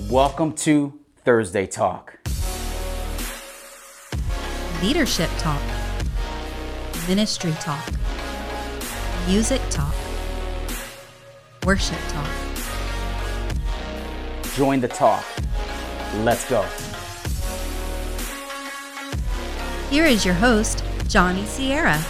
Welcome to Thursday Talk. Leadership Talk, Ministry Talk, Music Talk, Worship Talk. Join the talk. Let's go. Here is your host, Johnny Sierra.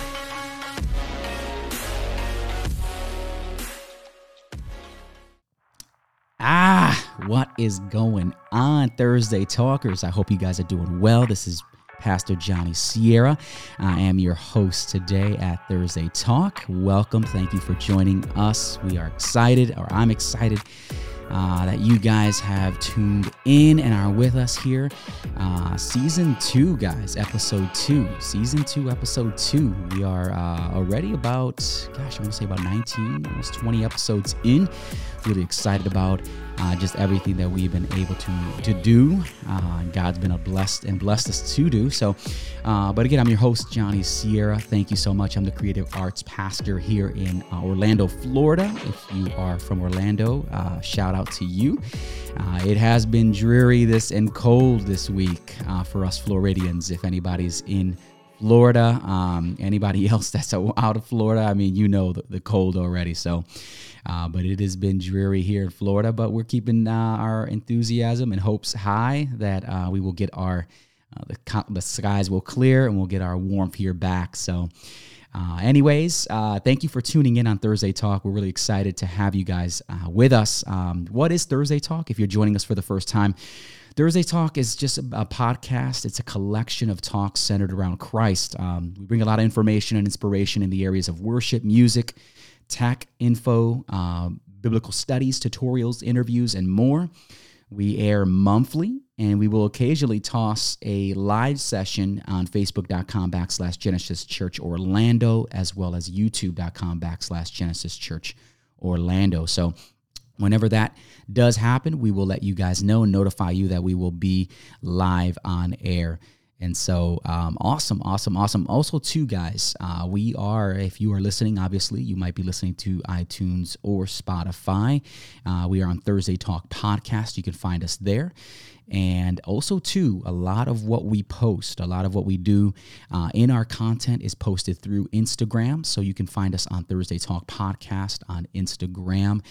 What is going on, Thursday Talkers? I hope you guys are doing well. This is Pastor Johnny Sierra. I am your host today at Thursday Talk. Welcome. Thank you for joining us. We are excited, or I'm excited uh, that you guys have tuned in and are with us here. Uh, season two, guys, episode two. Season two, episode two. We are uh, already about, gosh, I want to say about 19, almost 20 episodes in. Really excited about uh, just everything that we've been able to to do. Uh, God's been a blessed and blessed us to do. So, uh, but again, I'm your host Johnny Sierra. Thank you so much. I'm the creative arts pastor here in uh, Orlando, Florida. If you are from Orlando, uh, shout out to you. Uh, it has been dreary this and cold this week for us Floridians. If anybody's in Florida, um, anybody else that's out of Florida, I mean, you know the, the cold already. So. Uh, but it has been dreary here in Florida. But we're keeping uh, our enthusiasm and hopes high that uh, we will get our uh, the, the skies will clear and we'll get our warmth here back. So. Uh, anyways, uh, thank you for tuning in on Thursday Talk. We're really excited to have you guys with us. Um, what is Thursday Talk? If you're joining us for the first time, Thursday Talk is just a, a podcast. It's a collection of talks centered around Christ. Um, we bring a lot of information and inspiration in the areas of worship, music, tech info, uh, biblical studies, tutorials, interviews, and more. We air monthly, and we will occasionally toss a live session on facebook.com backslash Genesis Church Orlando, as well as youtube.com backslash Genesis Church Orlando. So whenever that does happen, we will let you guys know and notify you that we will be live on air. And so, um, awesome, awesome, awesome. Also, too, guys, uh, we are, if you are listening, obviously, you might be listening to iTunes or Spotify. Uh, we are on Thursday Talk Podcast. You can find us there. And also, too, a lot of what we post, a lot of what we do uh, in our content is posted through Instagram. So you can find us on Thursday Talk Podcast on Instagram.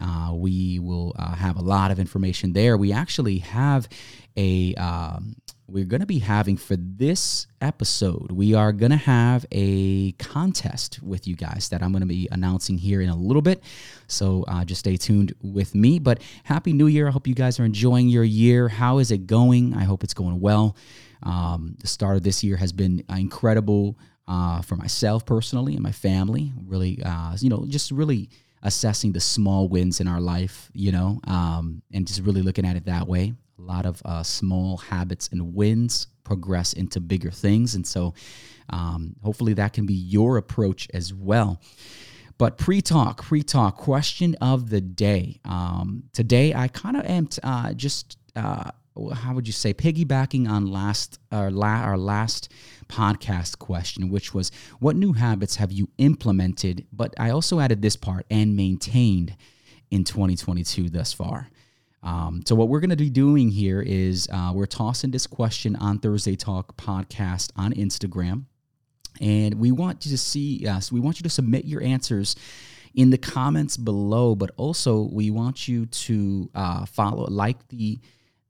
Uh, we will uh, have a lot of information there. We actually have a um, we're going to be having for this episode, we are going to have a contest with you guys that I'm going to be announcing here in a little bit. So uh, just stay tuned with me. But Happy New Year. I hope you guys are enjoying your year. How is it going? I hope it's going well. Um, the start of this year has been incredible uh, for myself personally and my family. Really, uh, you know, just really assessing the small wins in our life, you know, um, and just really looking at it that way a lot of uh, small habits and wins progress into bigger things. And so um, hopefully that can be your approach as well. But pre talk, pre talk, question of the day. Um, today, I kind of am t- uh, just, uh, how would you say, piggybacking on last our, la- our last podcast question, which was, What new habits have you implemented? But I also added this part and maintained in 2022 thus far. Um, so what we're going to be doing here is uh, we're tossing this question on Thursday Talk podcast on Instagram, and we want you to see. Yes, we want you to submit your answers in the comments below, but also we want you to uh, follow, like the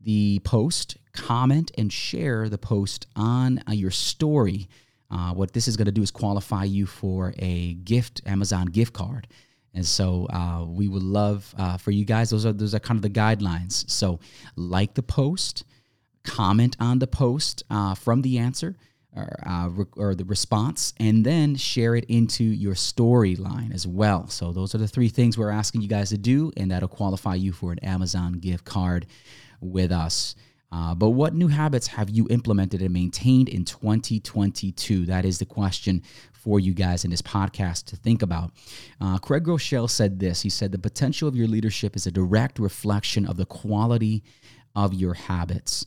the post, comment, and share the post on uh, your story. Uh, what this is going to do is qualify you for a gift, Amazon gift card. And so uh, we would love uh, for you guys. Those are those are kind of the guidelines. So like the post, comment on the post uh, from the answer or, uh, or the response, and then share it into your storyline as well. So those are the three things we're asking you guys to do, and that'll qualify you for an Amazon gift card with us. Uh, but what new habits have you implemented and maintained in 2022? That is the question for you guys in this podcast to think about. Uh, Craig Groeschel said this He said, The potential of your leadership is a direct reflection of the quality of your habits.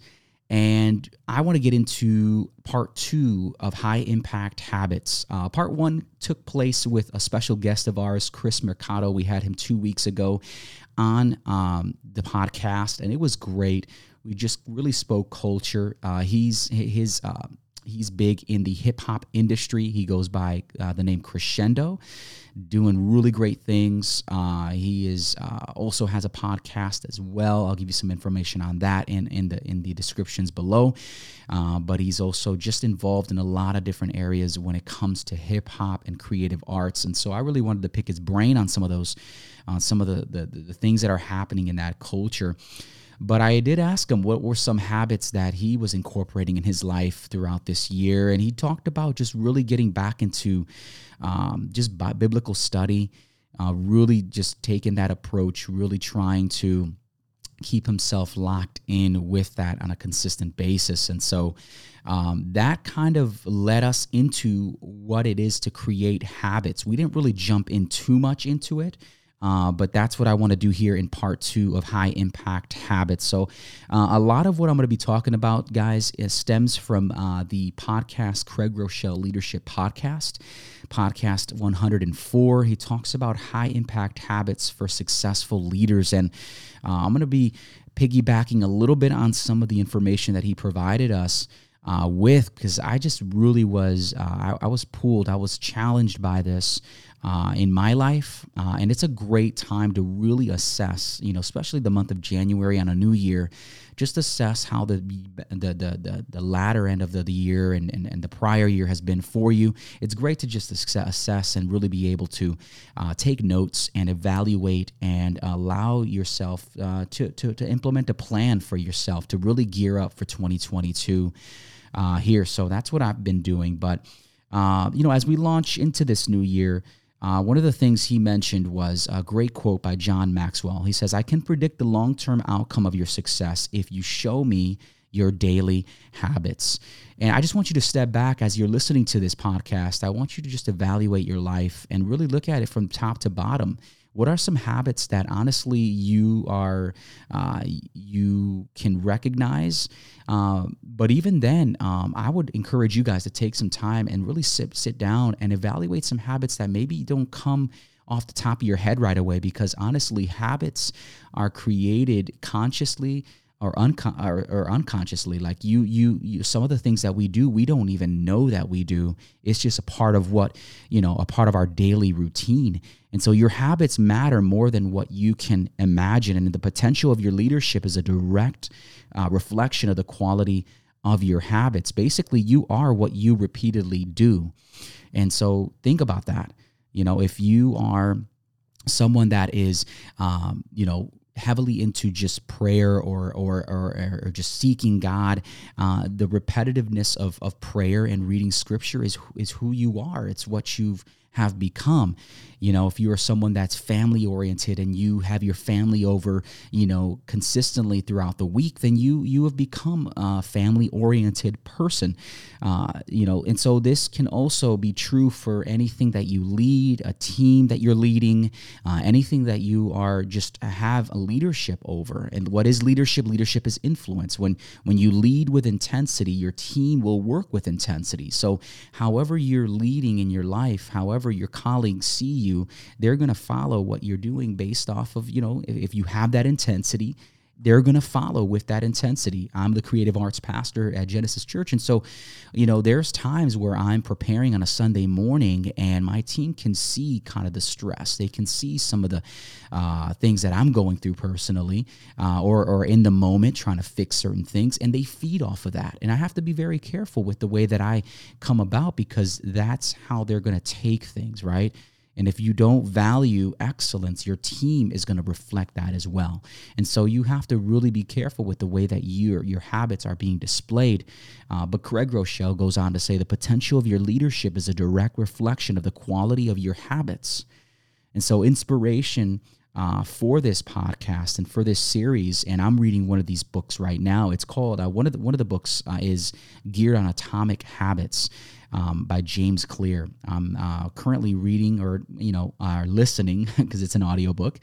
And I want to get into part two of high impact habits. Uh, part one took place with a special guest of ours, Chris Mercado. We had him two weeks ago on um, the podcast, and it was great. We just really spoke culture. Uh, he's his. Uh, he's big in the hip hop industry. He goes by uh, the name Crescendo, doing really great things. Uh, he is uh, also has a podcast as well. I'll give you some information on that in in the in the descriptions below. Uh, but he's also just involved in a lot of different areas when it comes to hip hop and creative arts. And so I really wanted to pick his brain on some of those, on some of the, the the things that are happening in that culture. But I did ask him what were some habits that he was incorporating in his life throughout this year. And he talked about just really getting back into um, just biblical study, uh, really just taking that approach, really trying to keep himself locked in with that on a consistent basis. And so um, that kind of led us into what it is to create habits. We didn't really jump in too much into it. Uh, but that's what I want to do here in part two of high impact habits. So, uh, a lot of what I'm going to be talking about, guys, stems from uh, the podcast Craig Groeschel Leadership Podcast, podcast 104. He talks about high impact habits for successful leaders. And uh, I'm going to be piggybacking a little bit on some of the information that he provided us. Uh, with because I just really was uh, I, I, was pulled I was challenged by this uh, in my life. Uh, and it's a great time to really assess, you know, especially the month of January on a new year, just assess how the the the, the, the latter end of the, the year and, and, and the prior year has been for you. It's great to just assess and really be able to uh, take notes and evaluate and allow yourself uh, to, to, to implement a plan for yourself to really gear up for 2022 uh, here. So that's what I've been doing. But, uh, you know, as we launch into this new year, uh, one of the things he mentioned was a great quote by John Maxwell. He says, I can predict the long term outcome of your success if you show me your daily habits. And I just want you to step back as you're listening to this podcast. I want you to just evaluate your life and really look at it from top to bottom what are some habits that honestly you are uh, you can recognize? Uh, but even then um, i would encourage you guys to take some time and really sit sit down and evaluate some habits that maybe don't come off the top of your head right away because honestly habits are created consciously or, or, or, unconsciously like you, you you some of the things that we do we don't even know that we do. It's just a part of what you know a part of our daily routine. And so your habits matter more than what you can imagine. And the potential of your leadership is a direct uh, reflection of the quality of your habits. Basically you are what you repeatedly do. And so think about that. You know if you are someone that is um, you know heavily into just prayer or or or, or just seeking God, uh, the repetitiveness of of prayer and reading Scripture is is who you are. It's what you've have become. You know, if you are someone that's family oriented and you have your family over, you know, consistently throughout the week, then you you have become a family oriented person. Uh, you know, and so this can also be true for anything that you lead, a team that you're leading, uh, anything that you are just have leadership over. And what is leadership? Leadership is influence. When when you lead with intensity, your team will work with intensity. So, however you're leading in your life, however your colleagues see you, they're going to follow what you're doing based off of, you know, if you have that intensity, they're going to follow with that intensity. I'm the creative arts pastor at Genesis Church. And so, you know, there's times where I'm preparing on a Sunday morning and my team can see kind of the stress. They can see some of the uh, things that I'm going through personally uh, or, or in the moment trying to fix certain things. And they feed off of that. And I have to be very careful with the way that I come about because that's how they're going to take things, right? And if you don't value excellence, your team is going to reflect that as well. And so you have to really be careful with the way that your, your habits are being displayed. Uh, but Craig Groeschel goes on to say the potential of your leadership is a direct reflection of the quality of your habits. And so inspiration uh, for this podcast and for this series, and I'm reading one of these books right now. It's called uh, one of the one of the books uh, is geared on atomic habits, um, by James Clear. I'm uh, currently reading or, you know, are listening because it's an audiobook,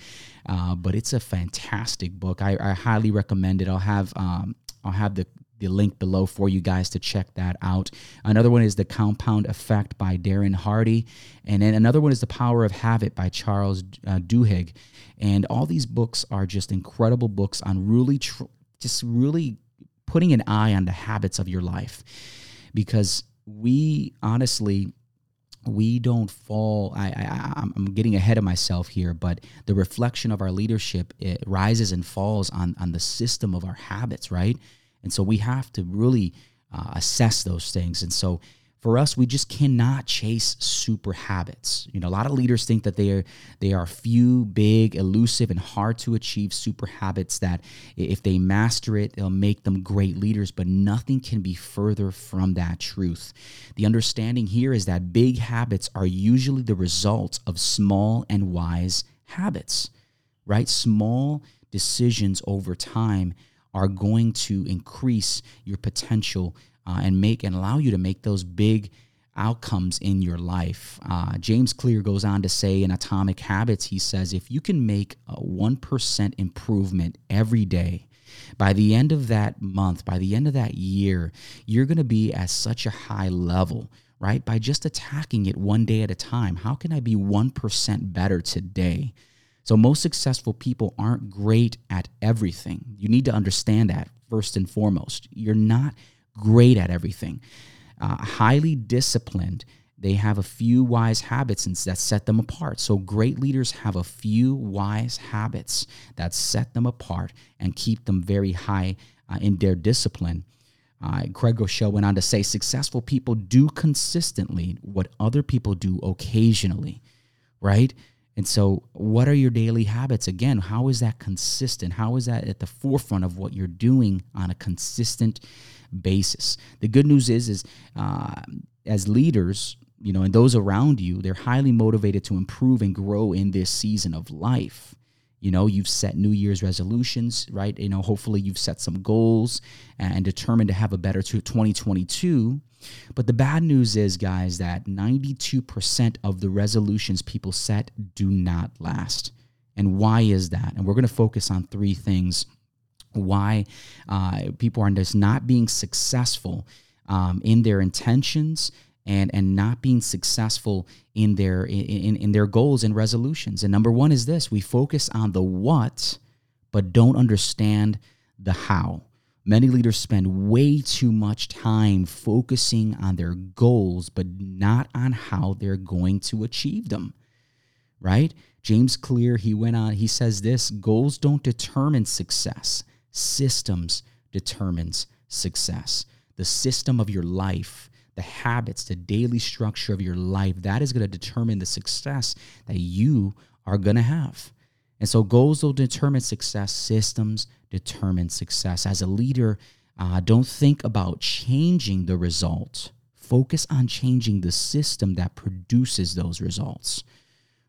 uh, but it's a fantastic book. I, I, highly recommend it. I'll have, um, I'll have the the link below for you guys to check that out. Another one is The Compound Effect by Darren Hardy. And then another one is The Power of Habit by Charles uh, Duhigg. And all these books are just incredible books on really, tr- just really putting an eye on the habits of your life. Because we honestly, we don't fall I, I i'm getting ahead of myself here but the reflection of our leadership it rises and falls on on the system of our habits right and so we have to really uh, assess those things. And so for us, we just cannot chase super habits. You know, a lot of leaders think that they are they are few, big, elusive, and hard to achieve super habits that if they master it, they'll make them great leaders. But nothing can be further from that truth. The understanding here is that big habits are usually the result of small and wise habits, right? Small decisions over time are going to increase your potential uh, and make and allow you to make those big outcomes in your life. Uh, James Clear goes on to say in Atomic Habits, he says, if you can make a 1% improvement every day, by the end of that month, by the end of that year, you're going to be at such a high level, right? By just attacking it one day at a time. How can I be 1% better today? So, most successful people aren't great at everything. You need to understand that first and foremost. You're not great at everything. Uh, highly disciplined, they have a few wise habits that set them apart. So, great leaders have a few wise habits that set them apart and keep them very high uh, in their discipline. Uh, Craig Groeschel went on to say successful people do consistently what other people do occasionally, right? And so, what are your daily habits? Again, how is that consistent? How is that at the forefront of what you're doing on a consistent basis? The good news is, is uh, as leaders, you know, and those around you, they're highly motivated to improve and grow in this season of life. You know, you've set New Year's resolutions, right? You know, hopefully you've set some goals and determined to have a better 2022. But the bad news is, guys, that 92% of the resolutions people set do not last. And why is that? And we're going to focus on three things why uh, people are just not being successful um, in their intentions and and not being successful in their in, in their goals and resolutions. And number one is this: we focus on the what, but don't understand the how. Many leaders spend way too much time focusing on their goals, but not on how they're going to achieve them. Right? James Clear, he went on, he says this goals don't determine success, systems determines success. The system of your life, the habits, the daily structure of your life, that is going to determine the success that you are going to have. And so goals will determine success, systems determine success. As a leader, uh, don't think about changing the result. Focus on changing the system that produces those results,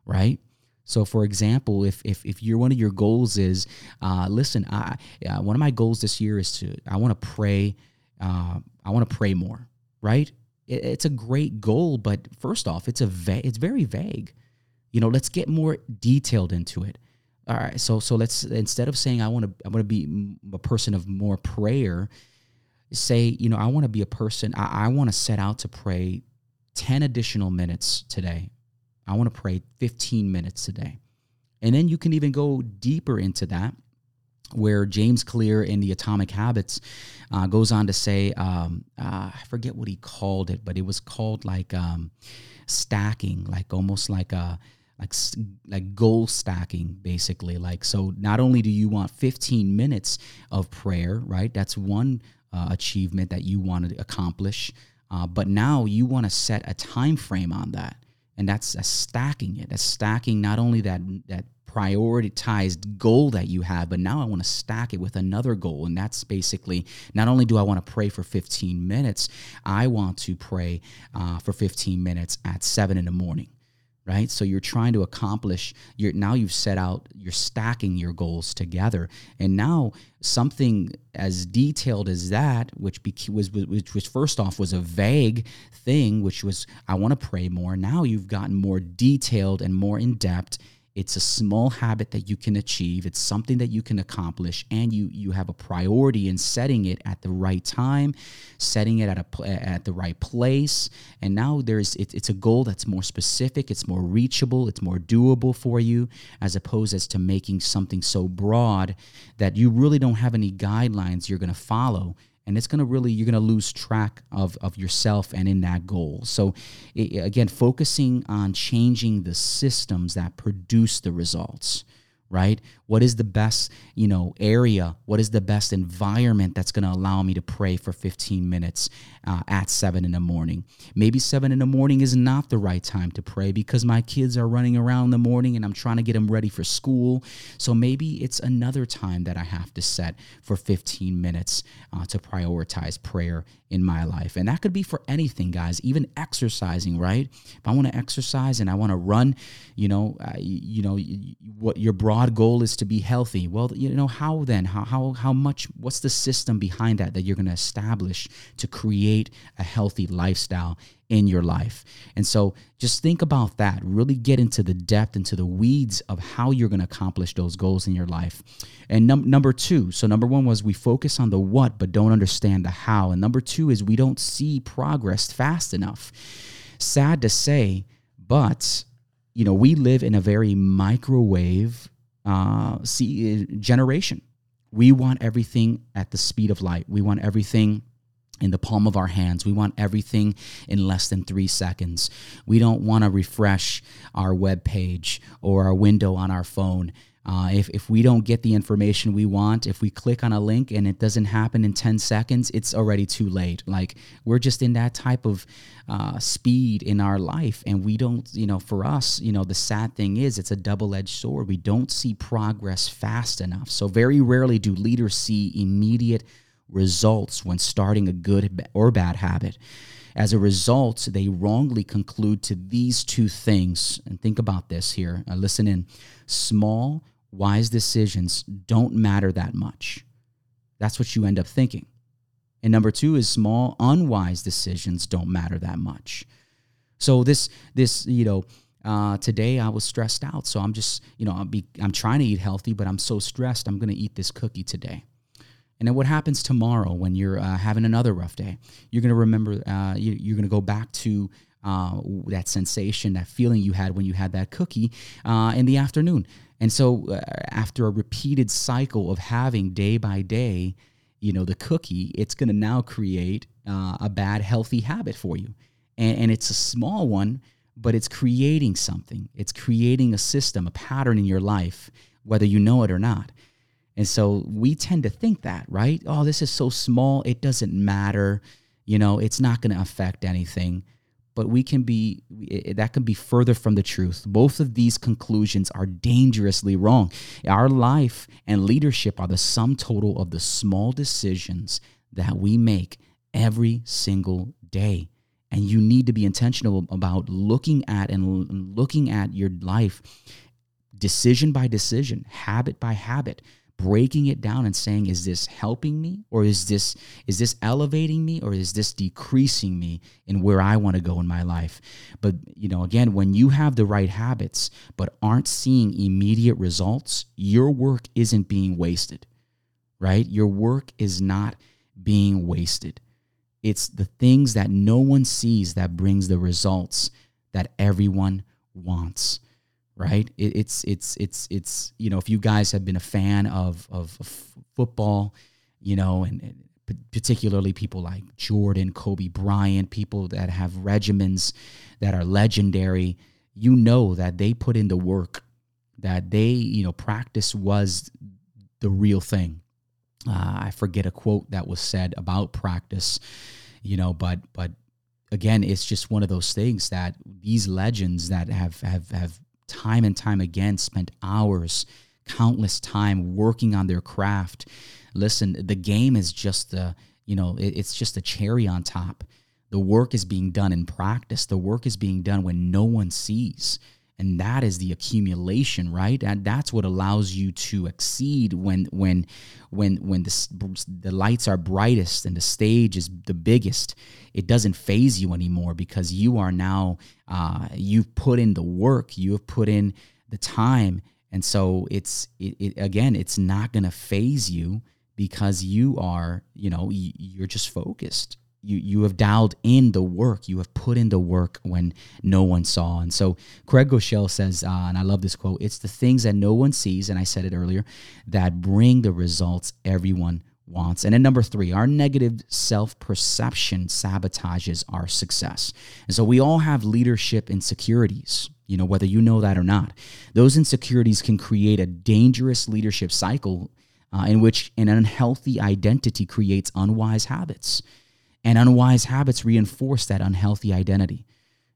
right? So, for example, if if, if one of your goals is, uh, listen, I, uh, one of my goals this year is to I want to pray, uh, I want to pray more, right? It, it's a great goal, but first off, it's a va- it's very vague. You know, let's get more detailed into it. All right so so let's instead of saying i want to i want to be a person of more prayer say you know i want to be a person i, I want to set out to pray 10 additional minutes today. I want to pray 15 minutes today. And then you can even go deeper into that where james clear in the atomic habits uh, goes on to say um, uh, i forget what he called it but it was called like um, stacking like almost like a like like goal stacking basically. Like so not only do you want 15 minutes of prayer right? That's one uh, achievement that you want to accomplish uh, but now you want to set a time frame on that. And that's a stacking it. That's stacking not only that that prioritized goal that you have but now i want to stack it with another goal and that's basically not only do i want to pray for 15 minutes i want to pray uh, for 15 minutes at 7 in the morning right? So you're trying to accomplish you're now you've set out you're stacking your goals together and now something as detailed as that which was which was first off was a vague thing which was i want to pray more. Now you've gotten more detailed and more in depth it's a small habit that you can achieve. It's something that you can accomplish, and you you have a priority in setting it at the right time, setting it at a at the right place. And now there's it, it's a goal that's more specific. It's more reachable. It's more doable for you, as opposed as to making something so broad that you really don't have any guidelines you're going to follow and it's going to really you're going to lose track of, of yourself and in that goal. So it, again focusing on changing the systems that produce the results right? What is the best, you know, area? What is the best environment that's going to allow me to pray for 15 minutes uh, at seven in the morning? Maybe seven in the morning is not the right time to pray because my kids are running around in the morning and I'm trying to get them ready for school. So maybe it's another time that I have to set for 15 minutes uh, to prioritize prayer in my life. And that could be for anything, guys, even exercising, right? If I want to exercise and I want to run, you know, uh, you, know, what your broad goal is to be healthy. Well, you know, how then? How, how, how much, what's the system behind that that you're going to establish to create a healthy lifestyle in your life. And so just think about that. Really get into the depth, into the weeds of how you're going to accomplish those goals in your life. And num- number two, so number one was we focus on the what, but don't understand the how. And number two is we don't see progress fast enough. Sad to say, but you know we live in a very microwave uh, see, generation. We want everything at the speed of light. We want everything in the palm of our hands. We want everything in less than three seconds. We don't want to refresh our web page or our window on our phone. Uh, if, if we don't get the information we want, if we click on a link and it doesn't happen in 10 seconds, it's already too late. Like we're just in that type of uh, speed in our life. And we don't, you know, for us, you know, the sad thing is it's a double edged sword. We don't see progress fast enough. So very rarely do leaders see immediate results when starting a good or bad habit. As a result, they wrongly conclude to these two things. And think about this here. Uh, listen in. Small, wise decisions don't matter that much. That's what you end up thinking. And number two is small, unwise decisions don't matter that much. So this, this, you know, uh, today I was stressed out, so I'm just, you know, I'm, be, I'm trying to eat healthy, but I'm so stressed. I'm going to eat this cookie today. And then what happens tomorrow when you're uh, having another rough day? You're going to remember, uh, you, you're going to go back to uh, that sensation, that feeling you had when you had that cookie uh, in the afternoon. And so, uh, after a repeated cycle of having day by day, you know, the cookie, it's going to now create uh, a bad, healthy habit for you. And, and it's a small one, but it's creating something. It's creating a system, a pattern in your life, whether you know it or not. And so we tend to think that, right? Oh, this is so small, it doesn't matter. You know, it's not going to affect anything. But we can be, that can be further from the truth. Both of these conclusions are dangerously wrong. Our life and leadership are the sum total of the small decisions that we make every single day. And you need to be intentional about looking at and looking at your life decision by decision, habit by habit breaking it down and saying is this helping me or is this is this elevating me or is this decreasing me in where I want to go in my life? But you know again when you have the right habits but aren't seeing immediate results your work isn't being wasted right? Your work is not being wasted. It's the things that no one sees that brings the results that everyone wants right? It, it's it's it's it's you know if you guys have been a fan of of, of football, you know, and, and, particularly people like Jordan, Kobe Bryant, people that have regimens that are legendary, you know that they put in the work, that they you know practice was the real thing. Uh, I forget a quote that was said about practice, you know, but but again, it's just one of those things that these legends that have have have time and time again spent hours, countless time working on their craft. Listen, the game is just the, you know, it, it's just a cherry on top. The work is being done in practice. The work is being done when no one sees and that is the accumulation right and that's what allows you to exceed when when when when the, the lights are brightest and the stage is the biggest it doesn't phase you anymore because you are now uh, you've put in the work you have put in the time. And so it's it, it again, it's not going to phase you because you are, you know, you're just focused. You you have dialed in the work. You have put in the work when no one saw. And so Craig Groeschel says, uh, and I love this quote: "It's the things that no one sees, and I said it earlier, that bring the results everyone wants. And then number three, our negative self perception sabotages our success. And so we all have leadership insecurities, you know, whether you know that or not. Those insecurities can create a dangerous leadership cycle uh, in which an unhealthy identity creates unwise habits. And unwise habits reinforce that unhealthy identity.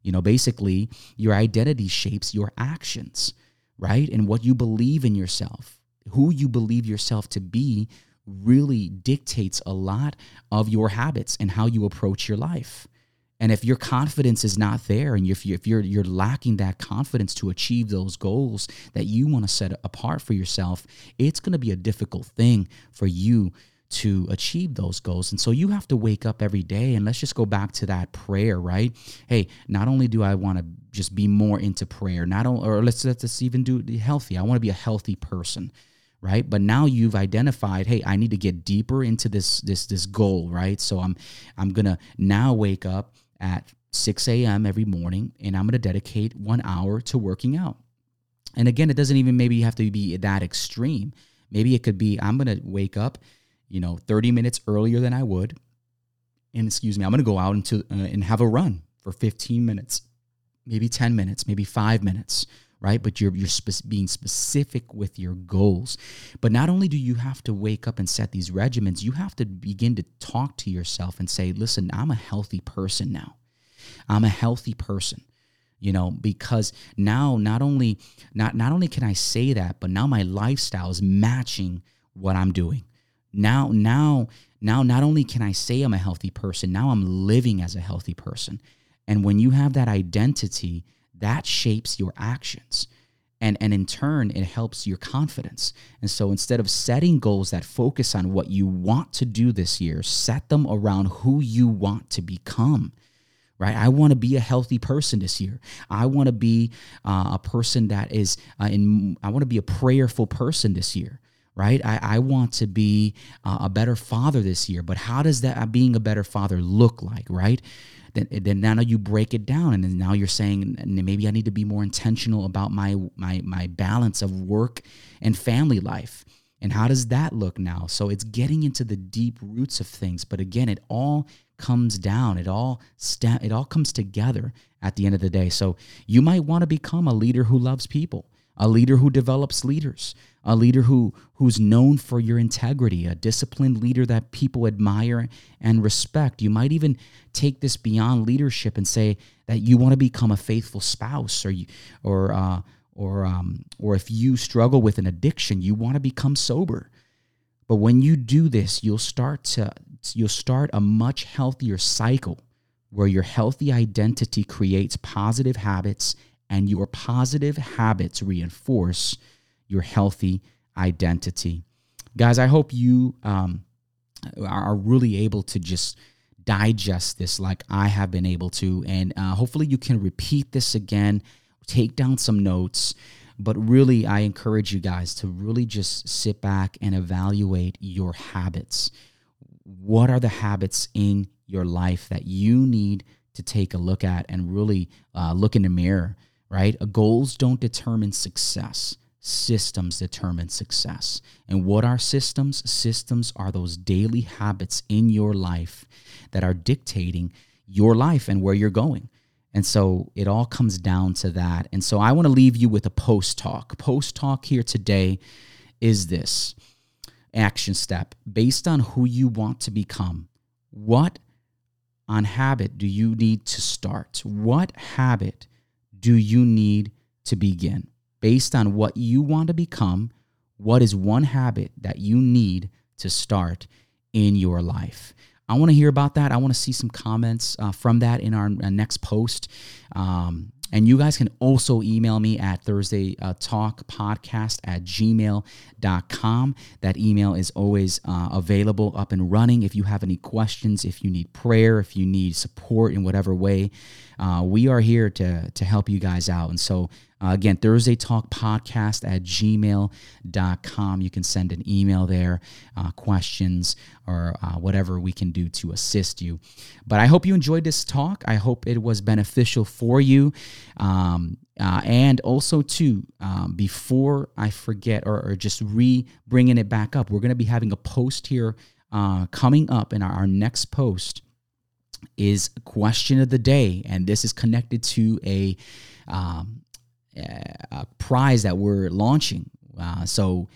You know, basically, your identity shapes your actions, right? And what you believe in yourself, who you believe yourself to be really dictates a lot of your habits and how you approach your life. And if your confidence is not there, and if, you, if you're you're lacking that confidence to achieve those goals that you want to set apart for yourself, it's going to be a difficult thing for you to achieve those goals. And so you have to wake up every day and let's just go back to that prayer, right? Hey, not only do I want to just be more into prayer, not only, or let's let's even do healthy. I want to be a healthy person right but now you've identified hey i need to get deeper into this this this goal right so i'm i'm gonna now wake up at 6 a.m every morning and i'm gonna dedicate one hour to working out and again it doesn't even maybe have to be that extreme maybe it could be i'm gonna wake up you know 30 minutes earlier than i would and excuse me i'm gonna go out into uh, and have a run for 15 minutes maybe 10 minutes maybe five minutes right? But you're you're spe- being specific with your goals. But not only do you have to wake up and set these regimens, you have to begin to talk to yourself and say, "Listen, I'm a healthy person now. I'm a healthy person." You know, because now not only not not only can I say that, but now my lifestyle is matching what I'm doing. Now now now not only can I say I'm a healthy person, now I'm living as a healthy person. And when you have that identity, that shapes your actions. And, and in turn, it helps your confidence. And so instead of setting goals that focus on what you want to do this year, set them around who you want to become right? I want to be a healthy person this year. I want to be uh, a person that is uh, in. I want to be a prayerful person this year, right? I, I want to be uh, a better father this year. But how does that being a better father look like, right? then then now you break it down and then now you're saying maybe I need to be more intentional about my my my balance of work and family life. And how does that look now? So it's getting into the deep roots of things, but again, it all comes down. It all sta- it all comes together at the end of the day. So you might want to become a leader who loves people a leader who develops leaders, a leader who who's known for your integrity, a disciplined leader that people admire and respect. You might even take this beyond leadership and say that you want to become a faithful spouse, or you, or uh, or um, or if you struggle with an addiction, you want to become sober. But when you do this, you'll start to you'll start a much healthier cycle where your healthy identity creates positive habits and your positive habits reinforce your healthy identity. Guys, I hope you um, are really able to just digest this like I have been able to. And uh, hopefully, you can repeat this again, take down some notes. But really, I encourage you guys to really just sit back and evaluate your habits. What are the habits in your life that you need to take a look at and really uh, look in the mirror right? Uh, goals don't determine success. Systems determine success. And what are systems? Systems are those daily habits in your life that are dictating your life and where you're going. And so it all comes down to that. And so I want to leave you with a post talk. Post talk here today is this action step based on who you want to become. What on habit do you need to start? What habit do you need to begin? Based on what you want to become, what is one habit that you need to start in your life? I want to hear about that. I want to see some comments uh, from that in our, uh, next post. Um, and you guys can also email me at Thursday uh, Talk Podcast at gmail.com. That email is always uh, available, up and running. If you have any questions, if you need prayer, if you need support in whatever way, uh, we are here to, to help you guys out. And so Uh, again, Thursday Talk Podcast at gmail.com. You can send an email there, uh, questions, or uh, whatever we can do to assist you. But I hope you enjoyed this talk. I hope it was beneficial for you. Um, uh, and also, too, um, before I forget or, or, just re bringing it back up, we're going to be having a post here uh, coming up in our, our next post is question of the day and this is connected to a um, a prize that we're launching. Uh, so,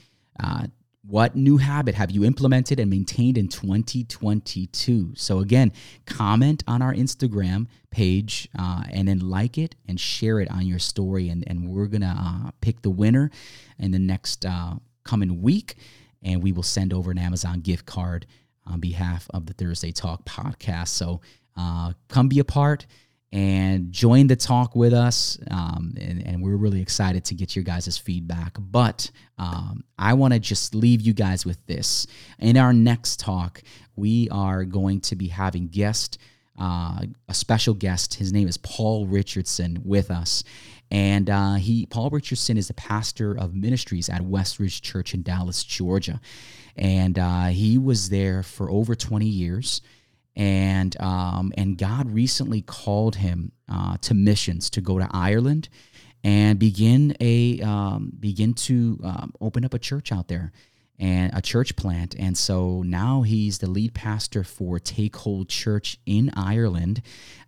uh, what new habit have you implemented and maintained in 2022? So, again, comment on our Instagram page uh, and then like it and share it on your story. And, and we're going to uh, pick the winner in the next uh, coming week. And we will send over an Amazon gift card on behalf of the Thursday Talk podcast. So, uh, come be a part and join the talk with us. Um, and, and, we're really excited to get your guys' feedback. But um, I want to just leave you guys with this. In our next talk, we are going to be having guest, uh, a special guest. His name is Paul Richardson with us. And uh, he, Paul Richardson, is the pastor of ministries at Westridge Church in Dallas, Georgia, and uh, he was there for over 20 years and um, and God recently called him uh, to missions to go to Ireland and begin a um, begin to um, open up a church out there and a church plant. And so now he's the lead pastor for Take Hold Church in Ireland,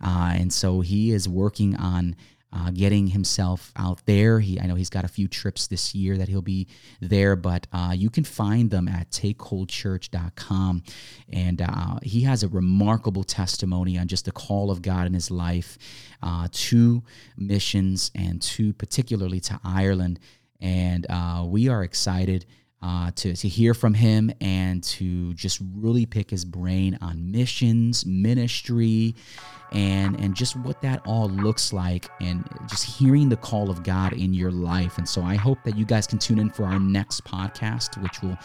uh, and so he is working on uh, getting himself out there. He, I know he's got a few trips this year that he'll be there, but uh, you can find them at takeholdchurch.com. And uh, he has a remarkable testimony on just the call of God in his life uh, to missions and to particularly to Ireland. And uh, we are excited. Uh, to, to hear from him and to just really pick his brain on missions, ministry, and and just what that all looks like and just hearing the call of God in your life. And so I hope that you guys can tune in for our next podcast, which will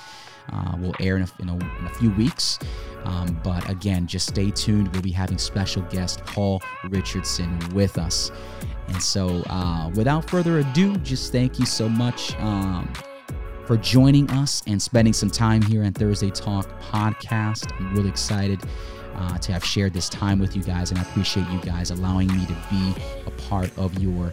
uh, will air in a, in a, in a few weeks. Um, but again, just stay tuned. We'll be having special guest Paul Richardson with us. And so, uh, without further ado, just thank you so much. Um, for joining us and spending some time here on Thursday Talk podcast. I'm really excited uh, to have shared this time with you guys, and I appreciate you guys allowing me to be a part of your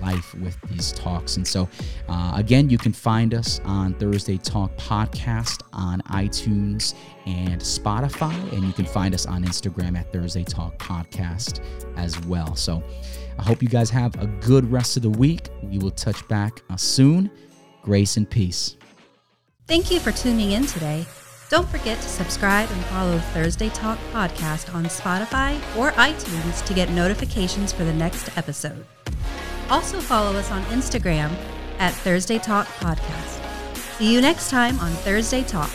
life with these talks. And so, uh, again, you can find us on Thursday Talk Podcast on iTunes and Spotify, and you can find us on Instagram at Thursday Talk Podcast as well. So, I hope you guys have a good rest of the week. We will touch back uh, soon. Grace and peace. Thank you for tuning in today. Don't forget to subscribe and follow Thursday Talk Podcast on Spotify or iTunes to get notifications for the next episode. Also, follow us on Instagram at Thursday Talk Podcast. See you next time on Thursday Talk.